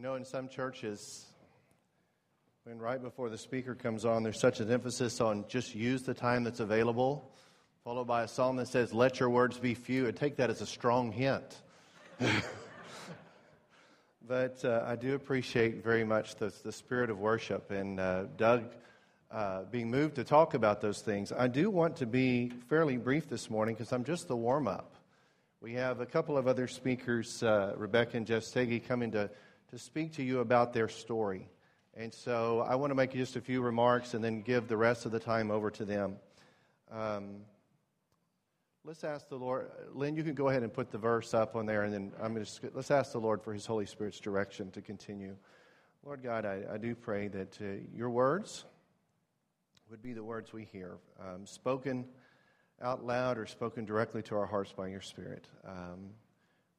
You know, in some churches, when right before the speaker comes on, there's such an emphasis on just use the time that's available, followed by a psalm that says, Let your words be few, and take that as a strong hint. but uh, I do appreciate very much the, the spirit of worship and uh, Doug uh, being moved to talk about those things. I do want to be fairly brief this morning because I'm just the warm up. We have a couple of other speakers, uh, Rebecca and Jeff Stege, coming to to speak to you about their story. And so I want to make just a few remarks and then give the rest of the time over to them. Um, let's ask the Lord. Lynn, you can go ahead and put the verse up on there, and then I'm going to let's ask the Lord for His Holy Spirit's direction to continue. Lord God, I, I do pray that uh, your words would be the words we hear, um, spoken out loud or spoken directly to our hearts by your Spirit. Um,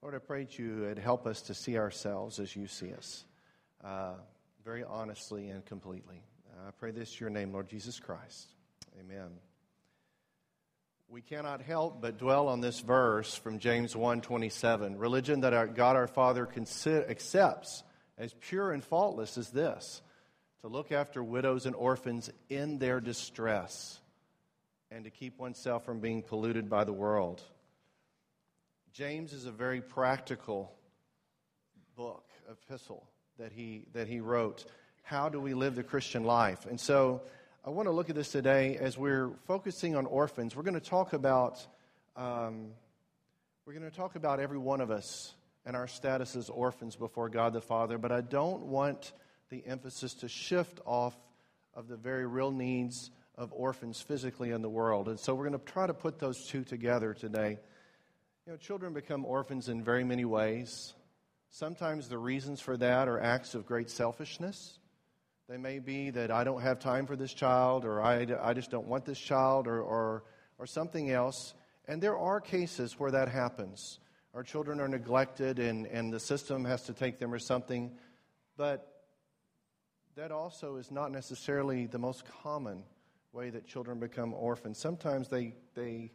Lord, I pray that you would help us to see ourselves as you see us, uh, very honestly and completely. Uh, I pray this in your name, Lord Jesus Christ. Amen. We cannot help but dwell on this verse from James 1:27. Religion that our God our Father consi- accepts as pure and faultless is this: to look after widows and orphans in their distress and to keep oneself from being polluted by the world. James is a very practical book, epistle that he, that he wrote. How do we live the Christian life? And so I want to look at this today as we're focusing on orphans. We're going to talk about, um, we're going to talk about every one of us and our status as orphans before God the Father, but I don't want the emphasis to shift off of the very real needs of orphans physically in the world. And so we're going to try to put those two together today. You know, children become orphans in very many ways. Sometimes the reasons for that are acts of great selfishness. They may be that I don't have time for this child, or I, I just don't want this child, or, or, or something else. And there are cases where that happens. Our children are neglected, and, and the system has to take them or something. But that also is not necessarily the most common way that children become orphans. Sometimes they, they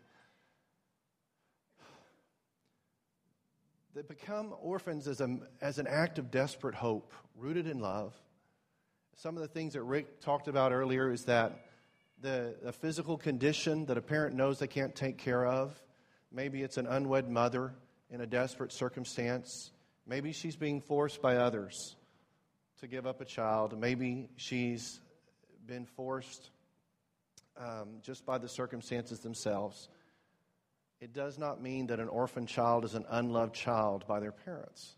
that become orphans as, a, as an act of desperate hope, rooted in love. Some of the things that Rick talked about earlier is that the, the physical condition that a parent knows they can't take care of. Maybe it's an unwed mother in a desperate circumstance. Maybe she's being forced by others to give up a child. Maybe she's been forced um, just by the circumstances themselves it does not mean that an orphan child is an unloved child by their parents.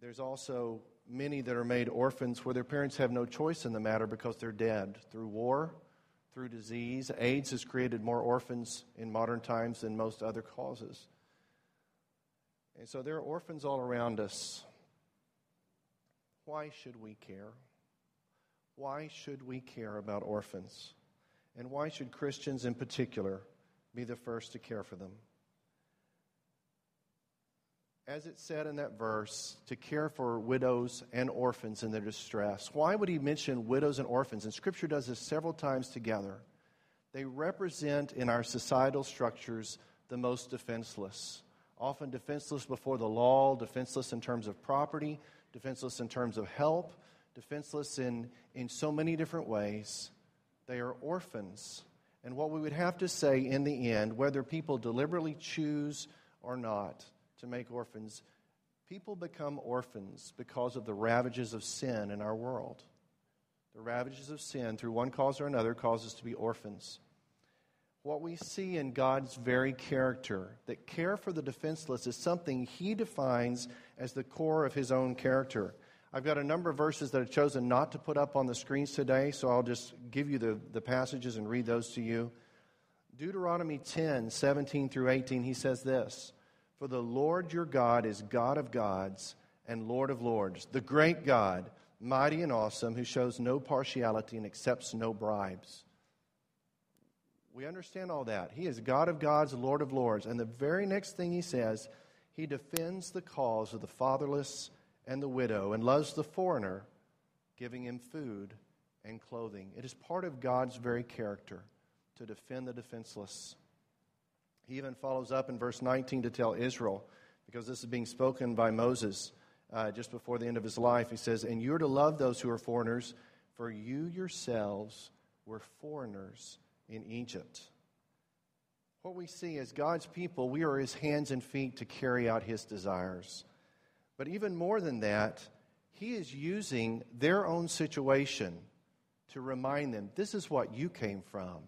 There's also many that are made orphans where their parents have no choice in the matter because they're dead through war, through disease. AIDS has created more orphans in modern times than most other causes. And so there are orphans all around us. Why should we care? Why should we care about orphans? And why should Christians in particular? Be the first to care for them. As it said in that verse, to care for widows and orphans in their distress. Why would he mention widows and orphans? And Scripture does this several times together. They represent in our societal structures the most defenseless. Often defenseless before the law, defenseless in terms of property, defenseless in terms of help, defenseless in, in so many different ways. They are orphans and what we would have to say in the end, whether people deliberately choose or not to make orphans, people become orphans because of the ravages of sin in our world. The ravages of sin, through one cause or another, cause us to be orphans. What we see in God's very character, that care for the defenseless, is something He defines as the core of His own character. I've got a number of verses that I've chosen not to put up on the screens today, so I'll just give you the, the passages and read those to you. Deuteronomy 10, 17 through 18, he says this For the Lord your God is God of gods and Lord of lords, the great God, mighty and awesome, who shows no partiality and accepts no bribes. We understand all that. He is God of gods, Lord of lords. And the very next thing he says, he defends the cause of the fatherless and the widow and loves the foreigner, giving him food and clothing. It is part of God's very character to defend the defenseless. He even follows up in verse 19 to tell Israel, because this is being spoken by Moses uh, just before the end of his life. He says, And you're to love those who are foreigners, for you yourselves were foreigners in Egypt. What we see as God's people, we are his hands and feet to carry out his desires. But even more than that, he is using their own situation to remind them this is what you came from.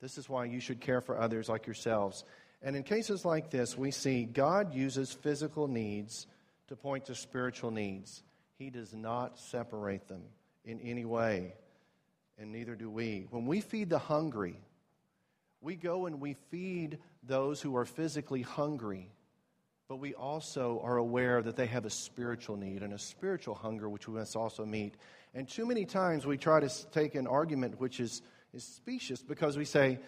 This is why you should care for others like yourselves. And in cases like this, we see God uses physical needs to point to spiritual needs. He does not separate them in any way, and neither do we. When we feed the hungry, we go and we feed those who are physically hungry, but we also are aware that they have a spiritual need and a spiritual hunger which we must also meet. And too many times we try to take an argument which is, is specious because we say,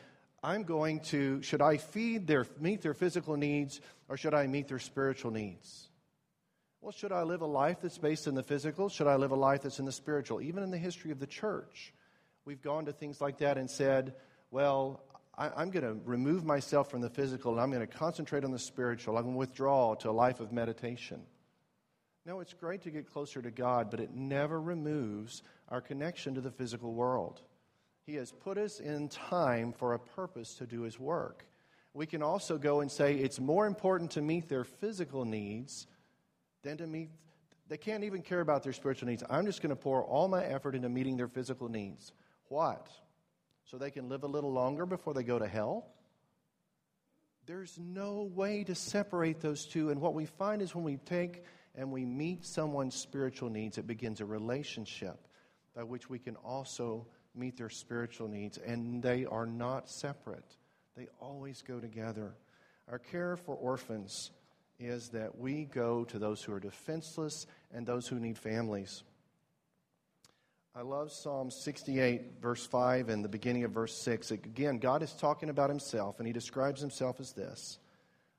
I'm going to, should I feed their, meet their physical needs or should I meet their spiritual needs? Well, should I live a life that's based in the physical? Should I live a life that's in the spiritual? Even in the history of the church, we've gone to things like that and said, well, I, am going to remove myself from the physical and I'm going to concentrate on the spiritual. I'm going to withdraw to a life of meditation. No, it's great to get closer to God, but it never removes our connection to the physical world. He has put us in time for a purpose to do His work. We can also go and say it's more important to meet their physical needs than to meet, they can't even care about their spiritual needs. I'm just going to pour all my effort into meeting their physical needs. What? So they can live a little longer before they go to hell? There's no way to separate those two. And what we find is when we take and we meet someone's spiritual needs, it begins a relationship by which we can also meet their spiritual needs. And they are not separate, they always go together. Our care for orphans is that we go to those who are defenseless and those who need families. I love Psalm 68, verse 5, and the beginning of verse 6. Again, God is talking about himself, and he describes himself as this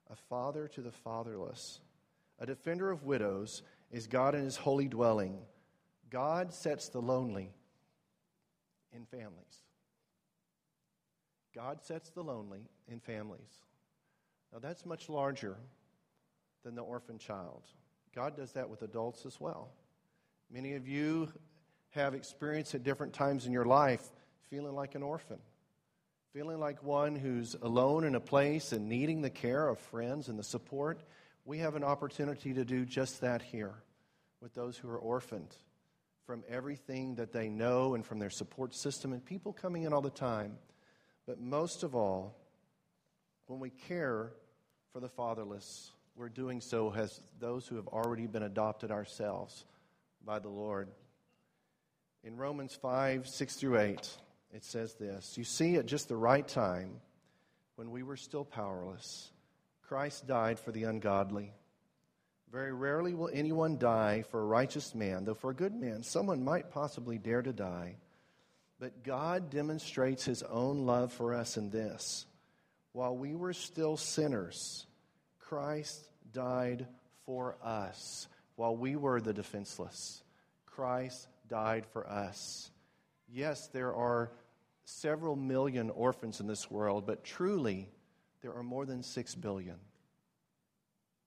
a father to the fatherless, a defender of widows is God in his holy dwelling. God sets the lonely in families. God sets the lonely in families. Now, that's much larger than the orphan child. God does that with adults as well. Many of you have experienced at different times in your life feeling like an orphan, feeling like one who's alone in a place and needing the care of friends and the support. We have an opportunity to do just that here with those who are orphaned from everything that they know and from their support system and people coming in all the time. But most of all, when we care for the fatherless, we're doing so as those who have already been adopted ourselves by the Lord. In Romans 5 6 through 8, it says this You see, at just the right time, when we were still powerless, Christ died for the ungodly. Very rarely will anyone die for a righteous man, though for a good man, someone might possibly dare to die. But God demonstrates his own love for us in this while we were still sinners, Christ died for us. While we were the defenseless, Christ died for us. Yes, there are several million orphans in this world, but truly, there are more than six billion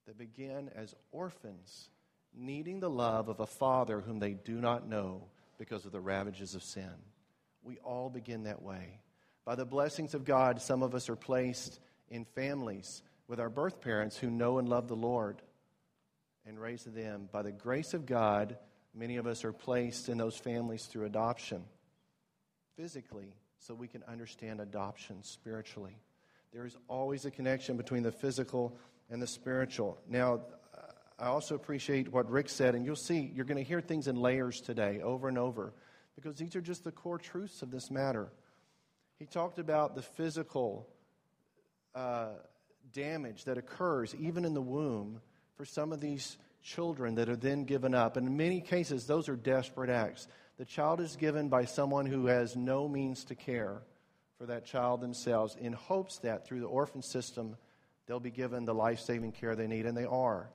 that begin as orphans, needing the love of a father whom they do not know because of the ravages of sin. We all begin that way. By the blessings of God, some of us are placed in families with our birth parents who know and love the Lord and raise them. By the grace of God, Many of us are placed in those families through adoption, physically, so we can understand adoption spiritually. There is always a connection between the physical and the spiritual. Now, I also appreciate what Rick said, and you'll see, you're going to hear things in layers today, over and over, because these are just the core truths of this matter. He talked about the physical uh, damage that occurs even in the womb for some of these children that are then given up. And in many cases, those are desperate acts. The child is given by someone who has no means to care for that child themselves in hopes that through the orphan system, they'll be given the life saving care they need, and they are.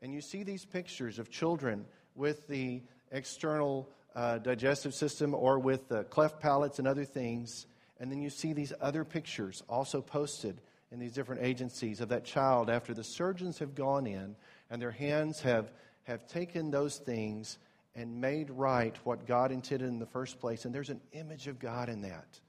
And you see these pictures of children with the external uh, digestive system or with the cleft palates and other things. And then you see these other pictures also posted in these different agencies of that child after the surgeons have gone in and their hands have, have taken those things and made right what God intended in the first place. And there's an image of God in that.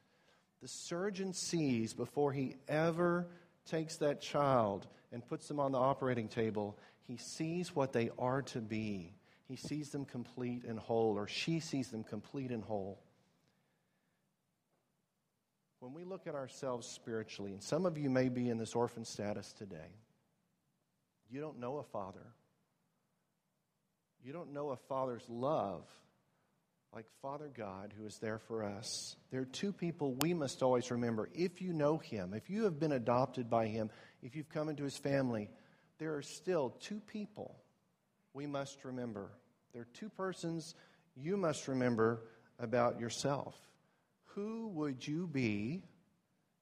The surgeon sees before he ever takes that child and puts them on the operating table, he sees what they are to be. He sees them complete and whole, or she sees them complete and whole. When we look at ourselves spiritually, and some of you may be in this orphan status today, you don't know a father. You don't know a father's love like Father God who is there for us. There are two people we must always remember. If you know Him, if you have been adopted by Him, if you've come into His family, there are still two people we must remember. There are two persons you must remember about yourself. Who would you be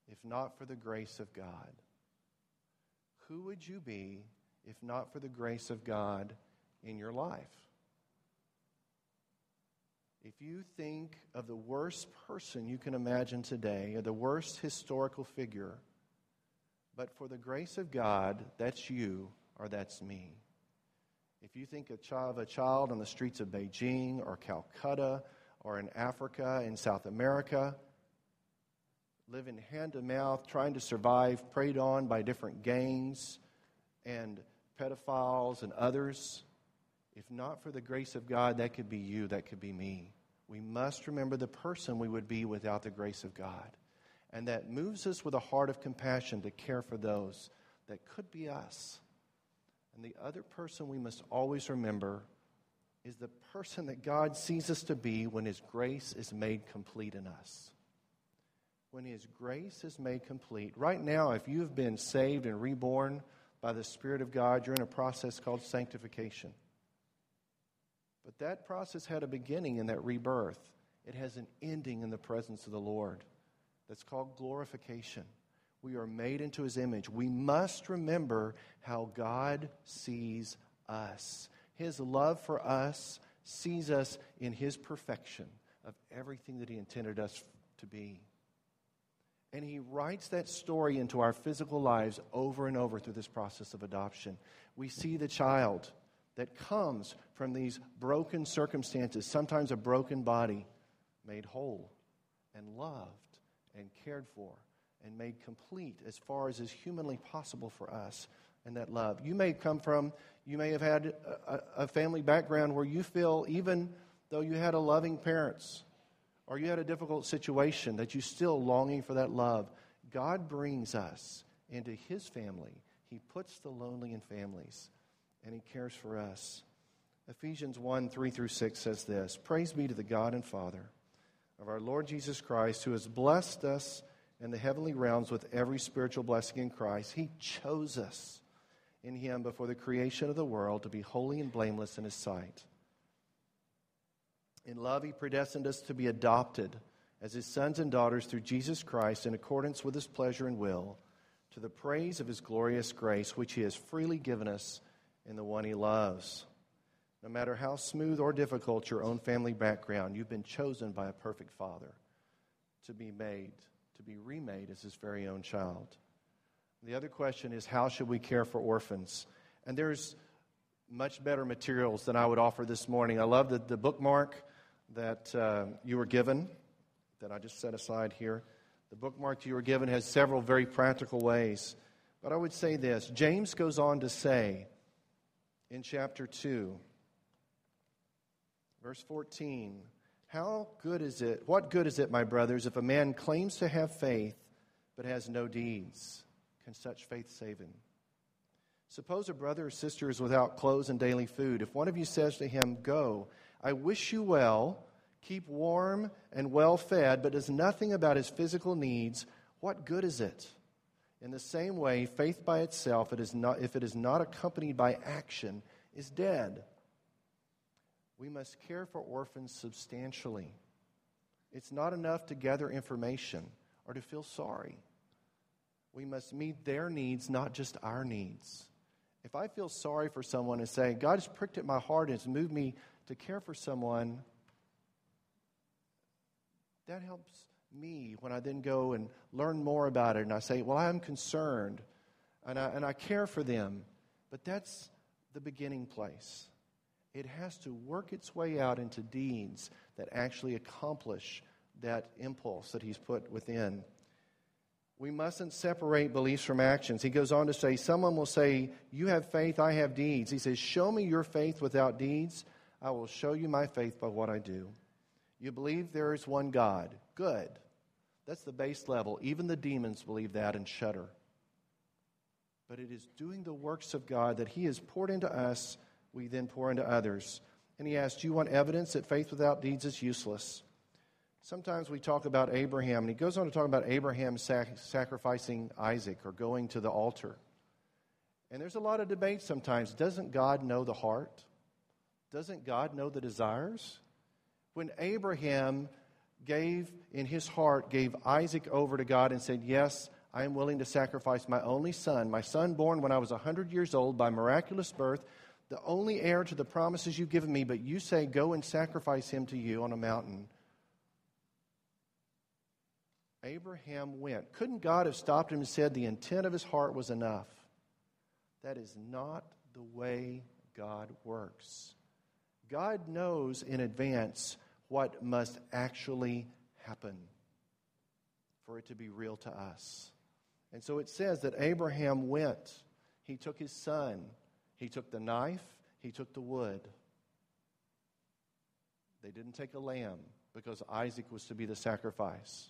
if not for the grace of God? Who would you be if not for the grace of God in your life? If you think of the worst person you can imagine today, or the worst historical figure, but for the grace of God, that's you or that's me. If you think of a child on the streets of Beijing or Calcutta or in Africa, in South America, living hand to mouth, trying to survive, preyed on by different gangs and pedophiles and others, if not for the grace of God, that could be you, that could be me. We must remember the person we would be without the grace of God. And that moves us with a heart of compassion to care for those that could be us. And the other person we must always remember is the person that God sees us to be when His grace is made complete in us. When His grace is made complete. Right now, if you've been saved and reborn by the Spirit of God, you're in a process called sanctification. But that process had a beginning in that rebirth, it has an ending in the presence of the Lord. That's called glorification. We are made into his image. We must remember how God sees us. His love for us sees us in his perfection of everything that he intended us to be. And he writes that story into our physical lives over and over through this process of adoption. We see the child that comes from these broken circumstances, sometimes a broken body, made whole and loved and cared for and made complete as far as is humanly possible for us and that love. You may come from, you may have had a, a, family background where you feel, even though you had a loving parents or you had a difficult situation, that you still longing for that love. God brings us into His family. He puts the lonely in families, and He cares for us. Ephesians 1 3 through 6 says this Praise be to the God and Father of our Lord Jesus Christ, who has blessed us in the heavenly realms with every spiritual blessing in Christ, He chose us in Him before the creation of the world to be holy and blameless in His sight. In love, He predestined us to be adopted as His sons and daughters through Jesus Christ in accordance with His pleasure and will, to the praise of His glorious grace, which He has freely given us in the one He loves. No matter how smooth or difficult your own family background, you've been chosen by a perfect Father to be made to be remade as his very own child. The other question is how should we care for orphans? And there's much better materials than I would offer this morning. I love the, the bookmark that uh, you were given, that I just set aside here. The bookmark you were given has several very practical ways. But I would say this James goes on to say in chapter 2, verse 14, how good is it, what good is it, my brothers, if a man claims to have faith but has no deeds? Can such faith save him? Suppose a brother or sister is without clothes and daily food. If one of you says to him, Go, I wish you well, keep warm and well fed, but does nothing about his physical needs, what good is it? In the same way, faith by itself, it is not, if it is not accompanied by action, is dead we must care for orphans substantially. It's not enough to gather information or to feel sorry. We must meet their needs, not just our needs. If I feel sorry for someone and say, God has pricked at my heart and has moved me to care for someone, that helps me when I then go and learn more about it and I say, Well, I'm concerned and I, and I care for them. But that's the beginning place. it has to work its way out into deeds that actually accomplish that impulse that He's put within. We mustn't separate beliefs from actions. He goes on to say, Someone will say, You have faith, I have deeds. He says, Show me your faith without deeds. I will show you my faith by what I do. You believe there is one God. Good. That's the base level. Even the demons believe that and shudder. But it is doing the works of God that He has poured into us, we then pour into others. And He asks, Do you want evidence that faith without deeds is useless? Sometimes we talk about Abraham, and he goes on to talk about Abraham sac- sacrificing Isaac or going to the altar. And there's a lot of debate sometimes. Doesn't God know the heart? Doesn't God know the desires? When Abraham gave in his heart, gave Isaac over to God and said, Yes, I am willing to sacrifice my only son, my son born when I was 100 years old by miraculous birth, the only heir to the promises you've given me, but you say, Go and sacrifice him to you on a mountain. Abraham went. Couldn't God have stopped him and said the intent of his heart was enough? That is not the way God works. God knows in advance what must actually happen for it to be real to us. And so it says that Abraham went. He took his son, he took the knife, he took the wood. They didn't take a lamb because Isaac was to be the sacrifice.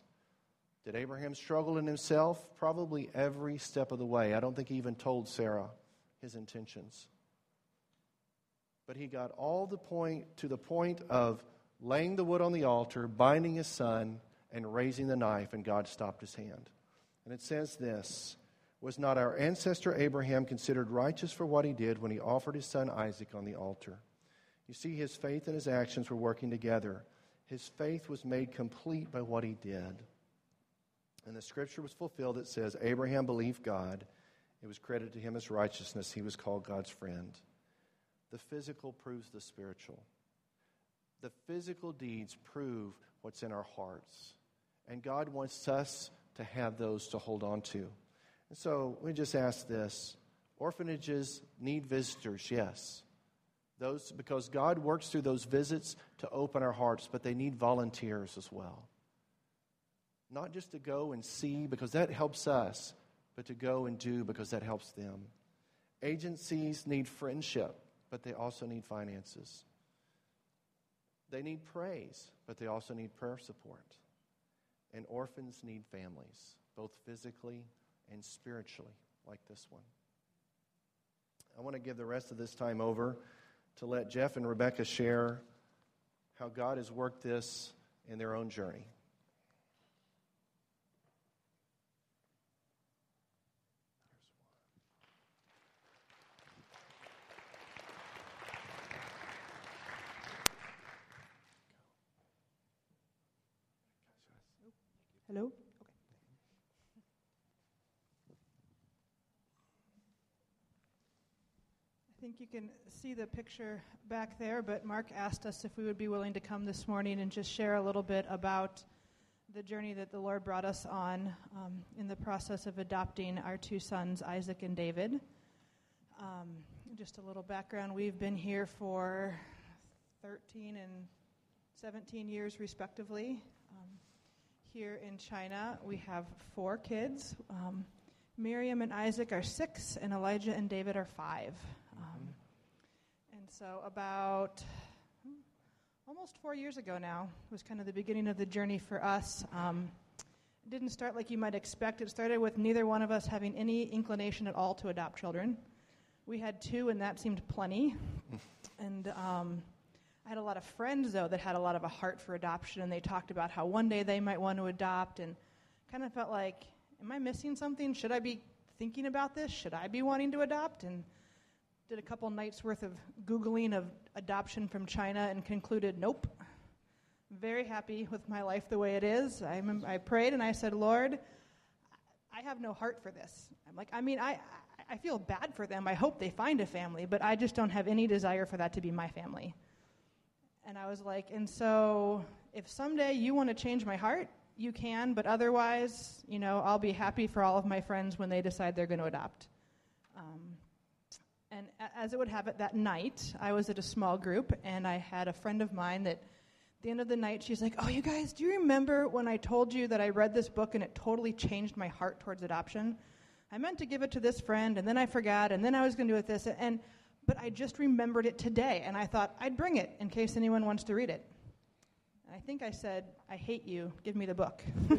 Did Abraham struggle in himself? Probably every step of the way. I don't think he even told Sarah his intentions. But he got all the point to the point of laying the wood on the altar, binding his son, and raising the knife, and God stopped his hand. And it says this Was not our ancestor Abraham considered righteous for what he did when he offered his son Isaac on the altar? You see, his faith and his actions were working together. His faith was made complete by what he did. And the scripture was fulfilled. It says, Abraham believed God. It was credited to him as righteousness. He was called God's friend. The physical proves the spiritual. The physical deeds prove what's in our hearts. And God wants us to have those to hold on to. And so we just ask this orphanages need visitors, yes. Those, because God works through those visits to open our hearts, but they need volunteers as well. Not just to go and see because that helps us, but to go and do because that helps them. Agencies need friendship, but they also need finances. They need praise, but they also need prayer support. And orphans need families, both physically and spiritually, like this one. I want to give the rest of this time over to let Jeff and Rebecca share how God has worked this in their own journey. Hello? Okay. I think you can see the picture back there, but Mark asked us if we would be willing to come this morning and just share a little bit about the journey that the Lord brought us on um, in the process of adopting our two sons, Isaac and David. Um, just a little background we've been here for 13 and 17 years, respectively here in China. We have four kids. Um, Miriam and Isaac are six, and Elijah and David are five. Um, and so, about hmm, almost four years ago now was kind of the beginning of the journey for us. Um, it didn't start like you might expect. It started with neither one of us having any inclination at all to adopt children. We had two, and that seemed plenty. and um, I had a lot of friends, though, that had a lot of a heart for adoption, and they talked about how one day they might want to adopt, and kind of felt like, am I missing something? Should I be thinking about this? Should I be wanting to adopt? And did a couple nights worth of Googling of adoption from China and concluded, nope. Very happy with my life the way it is. I, I prayed and I said, Lord, I have no heart for this. I'm like, I mean, I, I feel bad for them. I hope they find a family, but I just don't have any desire for that to be my family. And I was like, and so if someday you want to change my heart, you can, but otherwise, you know, I'll be happy for all of my friends when they decide they're going to adopt. Um, and as it would have it that night, I was at a small group, and I had a friend of mine that, at the end of the night, she's like, Oh, you guys, do you remember when I told you that I read this book and it totally changed my heart towards adoption? I meant to give it to this friend, and then I forgot, and then I was going to do it this, and but I just remembered it today, and I thought I'd bring it in case anyone wants to read it. And I think I said, I hate you, give me the book.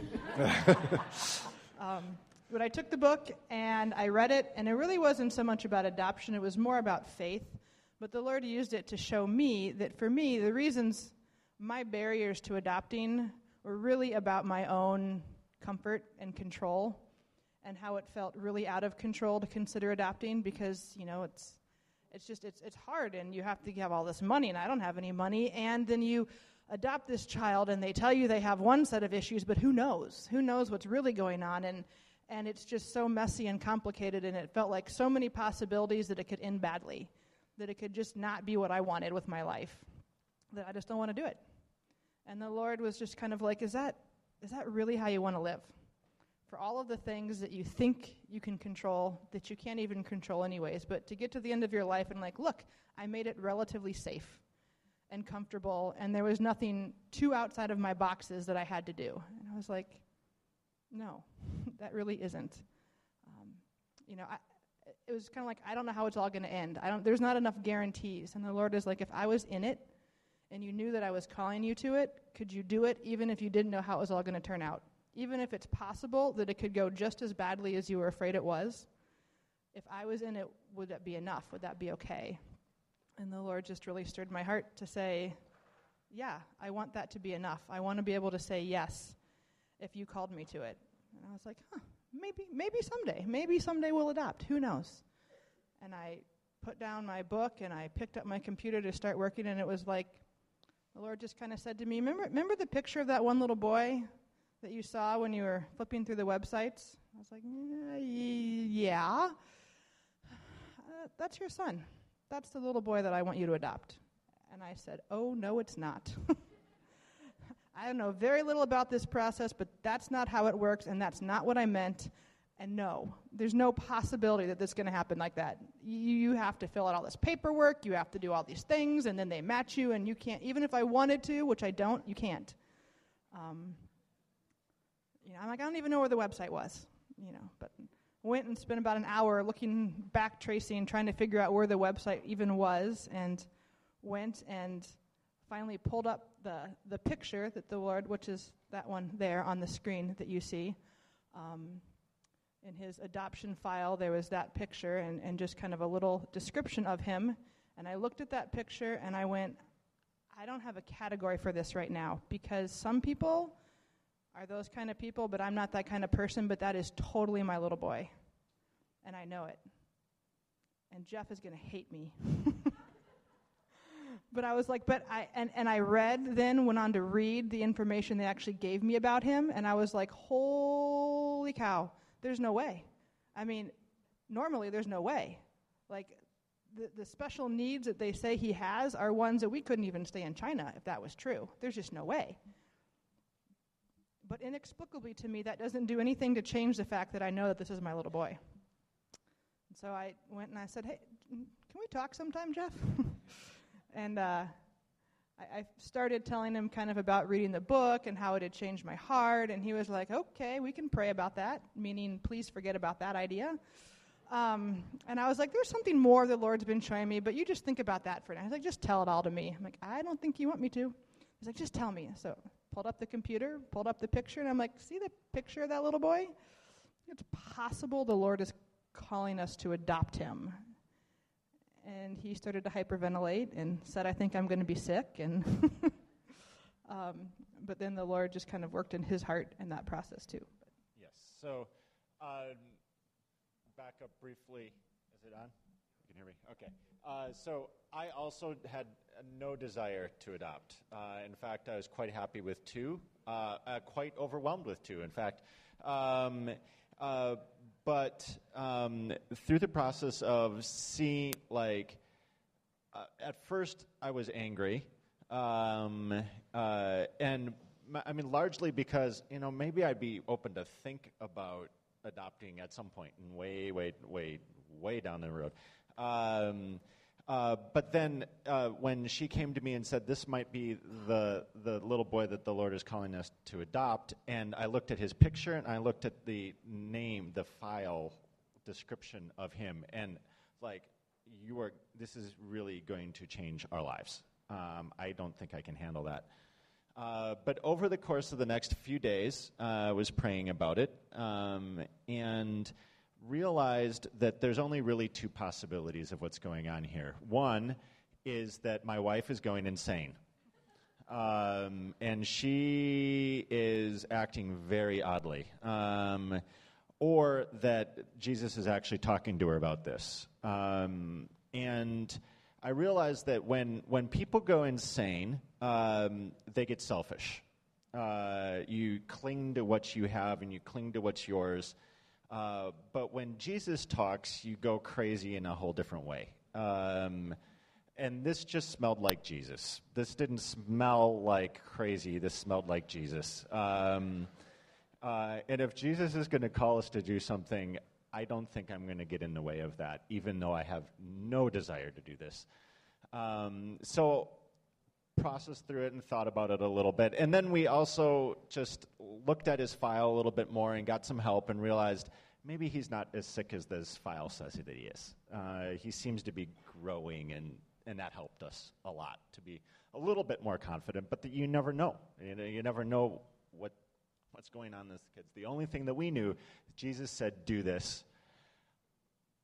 um, but I took the book and I read it, and it really wasn't so much about adoption, it was more about faith. But the Lord used it to show me that for me, the reasons my barriers to adopting were really about my own comfort and control and how it felt really out of control to consider adopting because, you know, it's it's just it's it's hard and you have to have all this money and I don't have any money and then you adopt this child and they tell you they have one set of issues but who knows? Who knows what's really going on and and it's just so messy and complicated and it felt like so many possibilities that it could end badly that it could just not be what I wanted with my life that I just don't want to do it. And the Lord was just kind of like is that is that really how you want to live? For all of the things that you think you can control that you can't even control anyways, but to get to the end of your life and like, look, I made it relatively safe and comfortable and there was nothing too outside of my boxes that I had to do. And I was like, no, that really isn't. Um, you know, I, it was kind of like I don't know how it's all going to end. I don't. There's not enough guarantees. And the Lord is like, if I was in it, and you knew that I was calling you to it, could you do it even if you didn't know how it was all going to turn out? Even if it's possible that it could go just as badly as you were afraid it was, if I was in it, would that be enough? Would that be okay? And the Lord just really stirred my heart to say, yeah, I want that to be enough. I want to be able to say yes if you called me to it. And I was like, huh, maybe, maybe someday. Maybe someday we'll adopt. Who knows? And I put down my book and I picked up my computer to start working, and it was like the Lord just kind of said to me, remember, remember the picture of that one little boy that you saw when you were flipping through the websites? I was like, yeah. Uh, that's your son. That's the little boy that I want you to adopt. And I said, oh, no, it's not. I don't know very little about this process, but that's not how it works, and that's not what I meant. And no, there's no possibility that this is going to happen like that. You, you have to fill out all this paperwork, you have to do all these things, and then they match you, and you can't, even if I wanted to, which I don't, you can't. Um, you know, I'm like, I don't even know where the website was, you know, but went and spent about an hour looking back tracing, trying to figure out where the website even was, and went and finally pulled up the, the picture that the Lord, which is that one there on the screen that you see. Um, in his adoption file, there was that picture and, and just kind of a little description of him. And I looked at that picture and I went, I don't have a category for this right now because some people are those kind of people, but I'm not that kind of person, but that is totally my little boy. And I know it. And Jeff is going to hate me. but I was like, but I, and, and I read then, went on to read the information they actually gave me about him, and I was like, holy cow, there's no way. I mean, normally there's no way. Like, the, the special needs that they say he has are ones that we couldn't even stay in China if that was true. There's just no way. But inexplicably to me, that doesn't do anything to change the fact that I know that this is my little boy. And so I went and I said, hey, can we talk sometime, Jeff? And uh, I, I started telling him kind of about reading the book and how it had changed my heart. And he was like, okay, we can pray about that, meaning please forget about that idea. Um, and I was like, there's something more the Lord's been showing me, but you just think about that for now. He's like, just tell it all to me. I'm like, I don't think you want me to. He's like, just tell me. So pulled up the computer, pulled up the picture, and I'm like, see the picture of that little boy? It's possible the Lord is calling us to adopt him and he started to hyperventilate and said, I think I'm going to be sick. And um, but then the Lord just kind of worked in his heart in that process too. Yes. So um, back up briefly. Is it on? You can hear me? Okay. Uh, so I also had no desire to adopt. Uh, in fact, I was quite happy with two, uh, uh quite overwhelmed with two. In fact, um, uh, but um, through the process of seeing, like, uh, at first I was angry, um, and I mean largely because you know maybe I'd be open to think about adopting at some point, and way, way, way, way down the road. Um, uh, but then uh, when she came to me and said, This might be the, the little boy that the Lord is calling us to adopt, and I looked at his picture and I looked at the name, the file description of him, and like, you are, this is really going to change our lives. Um, I don't think I can handle that. Uh, but over the course of the next few days, uh, I was praying about it um, and realized that there's only really two possibilities of what's going on here. One is that my wife is going insane. Um, and she is acting very oddly. Um, or that Jesus is actually talking to her about this. Um, and I realized that when, when people go insane, um, they get selfish. Uh, you cling to what you have and you cling to what's yours. Uh, but when Jesus talks, you go crazy in a whole different way. Um, and this just smelled like Jesus. This didn't smell like crazy. This smelled like Jesus. Um, uh, and if Jesus is going to call us to do something, I don't think I'm going to get in the way of that, even though I have no desire to do this. Um, so, processed through it and thought about it a little bit. And then we also just looked at his file a little bit more and got some help and realized maybe he's not as sick as this file says that he is. Uh, he seems to be growing, and, and that helped us a lot to be a little bit more confident. But you never know. You, know. you never know what what's going on in this kids. The only thing that we knew, Jesus said, "Do this."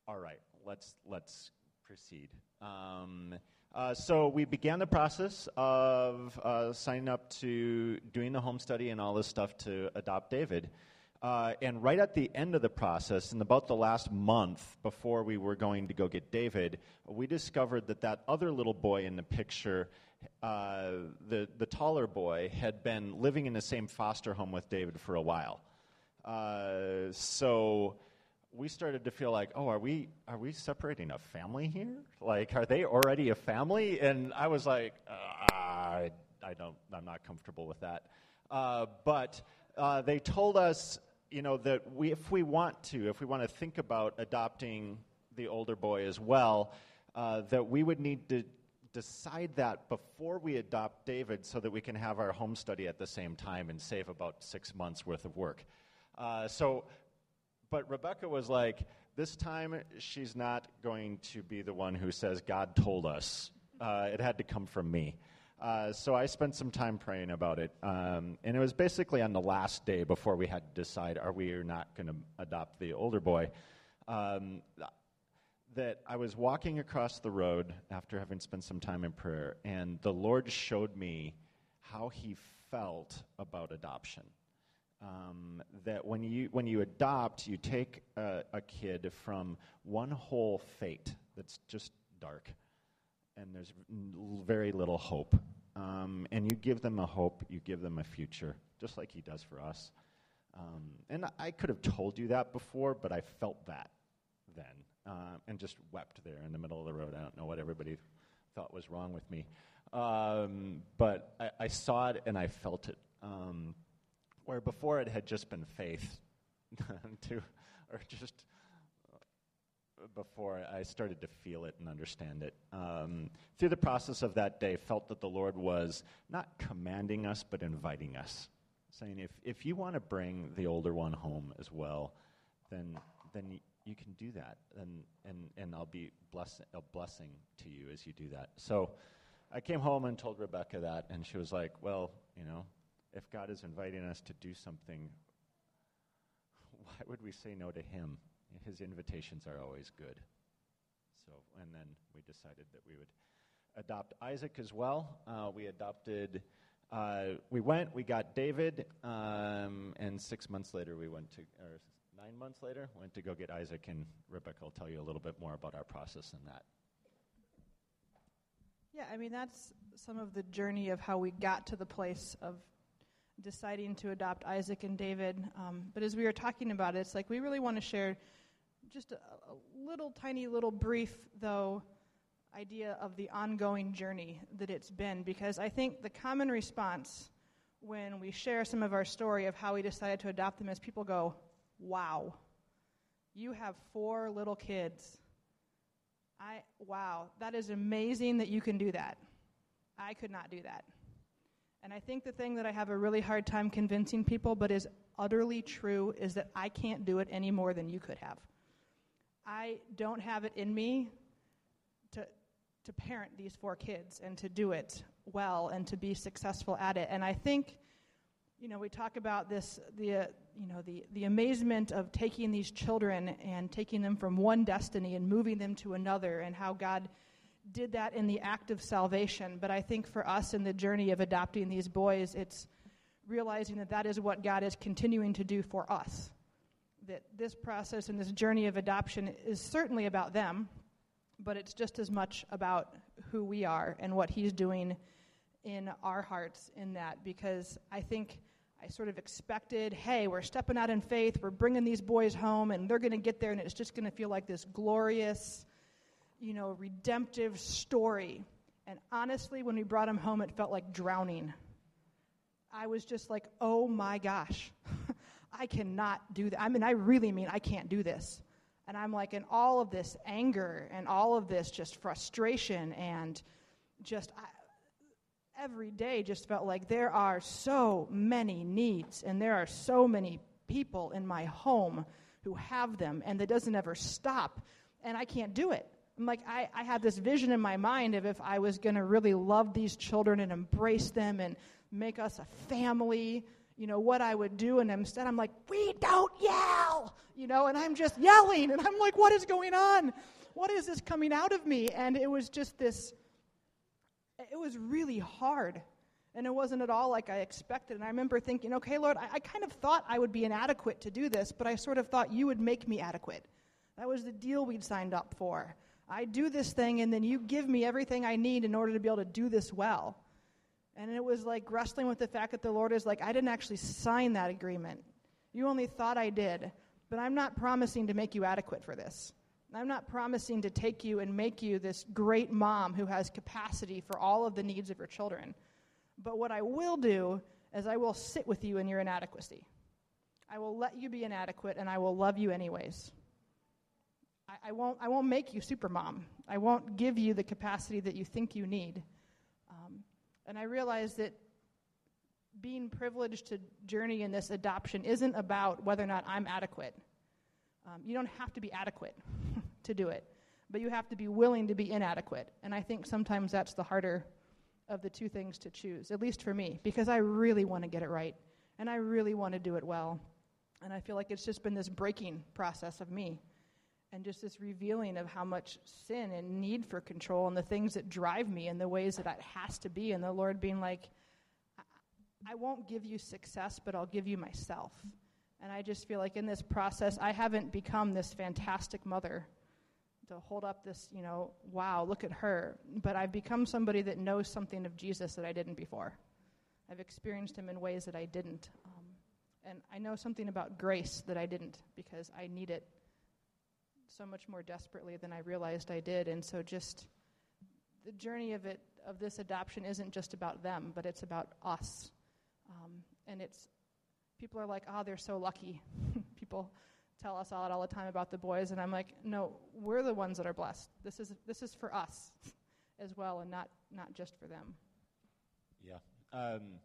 All right, let's let's proceed. Um, uh, so we began the process of uh, signing up to doing the home study and all this stuff to adopt David. Uh, and right at the end of the process, in about the last month before we were going to go get David, we discovered that that other little boy in the picture uh, the, the taller boy had been living in the same foster home with David for a while. Uh, so we started to feel like, oh, are we, are we separating a family here? Like, are they already a family? And I was like, uh, I, I don't, I'm not comfortable with that. Uh, but uh, they told us, you know, that we, if we want to, if we want to think about adopting the older boy as well, uh, that we would need to decide that before we adopt David so that we can have our home study at the same time and save about six months worth of work. Uh, so, but Rebecca was like, this time she's not going to be the one who says, God told us. Uh, it had to come from me. Uh, so I spent some time praying about it. Um, and it was basically on the last day before we had to decide are we or not going to adopt the older boy. Um, that I was walking across the road after having spent some time in prayer, and the Lord showed me how He felt about adoption. Um, that when you when you adopt, you take a, a, kid from one whole fate that's just dark, and there's very little hope. Um, and you give them a hope, you give them a future, just like He does for us. Um, and I could have told you that before, but I felt that then uh, and just wept there in the middle of the road. I don't know what everybody thought was wrong with me. Um, but I, I, saw it and I felt it. Um, where before it had just been faith, to, or just uh, before I started to feel it and understand it. Um, through the process of that day, felt that the Lord was not commanding us, but inviting us, saying, if, if you want to bring the older one home as well, then, then you can do that, and, and, and I'll be bless, a blessing to you as you do that. So I came home and told Rebecca that, and she was like, Well, you know, if God is inviting us to do something, why would we say no to Him? His invitations are always good. So, and then we decided that we would adopt Isaac as well. Uh, we adopted. Uh, we went, we got David, um, and six months later we went to, or nine months later, went to go get Isaac, and Rebecca will tell you a little bit more about our process in that. Yeah, I mean, that's some of the journey of how we got to the place of deciding to adopt Isaac and David. Um, but as we were talking about it, it's like we really want to share just a, a little tiny, little brief, though, idea of the ongoing journey that it's been. Because I think the common response when we share some of our story of how we decided to adopt them is people go, Wow. You have four little kids. I wow, that is amazing that you can do that. I could not do that. And I think the thing that I have a really hard time convincing people, but is utterly true, is that I can't do it any more than you could have. I don't have it in me to, to parent these four kids and to do it well and to be successful at it. And I think, you know, we talk about this, the, uh, you know, the, the amazement of taking these children and taking them from one destiny and moving them to another and how God did that in the act of salvation. But I think for us in the journey of adopting these boys, it's realizing that that is what God is continuing to do for us. That this process and this journey of adoption is certainly about them, but it's just as much about who we are and what He's doing in our hearts in that. Because I think I sort of expected, hey, we're stepping out in faith, we're bringing these boys home, and they're going to get there, and it's just going to feel like this glorious you know, redemptive story. And honestly, when we brought him home, it felt like drowning. I was just like, oh my gosh, I cannot do that. I mean, I really mean I can't do this. And I'm like, in all of this anger and all of this just frustration and just I, every day just felt like there are so many needs and there are so many people in my home who have them and that doesn't ever stop. And I can't do it. I'm like, I, I had this vision in my mind of if I was going to really love these children and embrace them and make us a family, you know, what I would do. And instead, I'm like, we don't yell, you know, and I'm just yelling. And I'm like, what is going on? What is this coming out of me? And it was just this, it was really hard. And it wasn't at all like I expected. And I remember thinking, okay, Lord, I, I kind of thought I would be inadequate to do this, but I sort of thought you would make me adequate. That was the deal we'd signed up for. I do this thing, and then you give me everything I need in order to be able to do this well. And it was like wrestling with the fact that the Lord is like, I didn't actually sign that agreement. You only thought I did. But I'm not promising to make you adequate for this. I'm not promising to take you and make you this great mom who has capacity for all of the needs of her children. But what I will do is I will sit with you in your inadequacy. I will let you be inadequate, and I will love you anyways. I, I, won't, I won't make you super mom. I won't give you the capacity that you think you need. Um, and I realize that being privileged to journey in this adoption isn't about whether or not I'm adequate. Um, you don't have to be adequate to do it, but you have to be willing to be inadequate. And I think sometimes that's the harder of the two things to choose, at least for me, because I really want to get it right and I really want to do it well. And I feel like it's just been this breaking process of me and just this revealing of how much sin and need for control and the things that drive me and the ways that it has to be. And the lord being like I, won't give you success but i'll give you myself. And i just feel like in this process i haven't become this fantastic mother to hold up this you know wow look at her. But i've become somebody that knows something of jesus that i didn't before. I've experienced him in ways that i didn't. Um, and i know something about grace that i didn't because i need it so much more desperately than I realized I did. And so just the journey of it of this adoption isn't just about them, but it's about us. Um, and it's people are like, "Oh, they're so lucky." people tell us all all the time about the boys, and I'm like, "No, we're the ones that are blessed. This is this is for us as well, and not not just for them." Yeah. Um,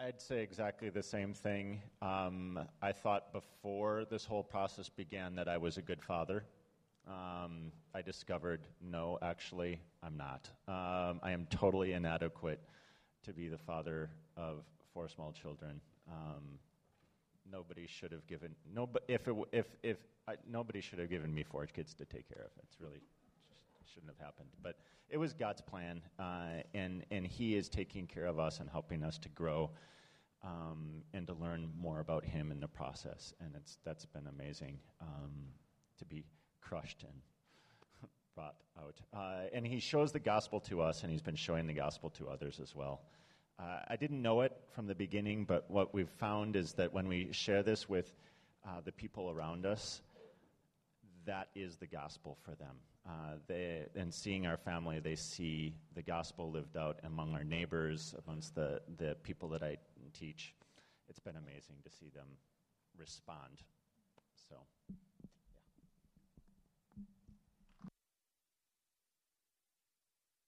I'd say exactly the same thing. Um, I thought before this whole process began that I was a good father. Um, I discovered no, actually, I'm not. Um, I am totally inadequate to be the father of four small children. Um, nobody should have given no, if it, if if I, nobody should have given me four kids to take care of. It's really shouldn't have happened. But it was God's plan, uh, and and He is taking care of us and helping us to grow um, and to learn more about Him in the process. And it's that's been amazing um, to be crushed and brought out. Uh, and He shows the gospel to us, and He's been showing the gospel to others as well. Uh, I didn't know it from the beginning, but what we've found is that when we share this with uh, the people around us, that is the gospel for them. Uh, they, and seeing our family, they see the gospel lived out among our neighbors, amongst the, the people that I teach. It's been amazing to see them respond. So.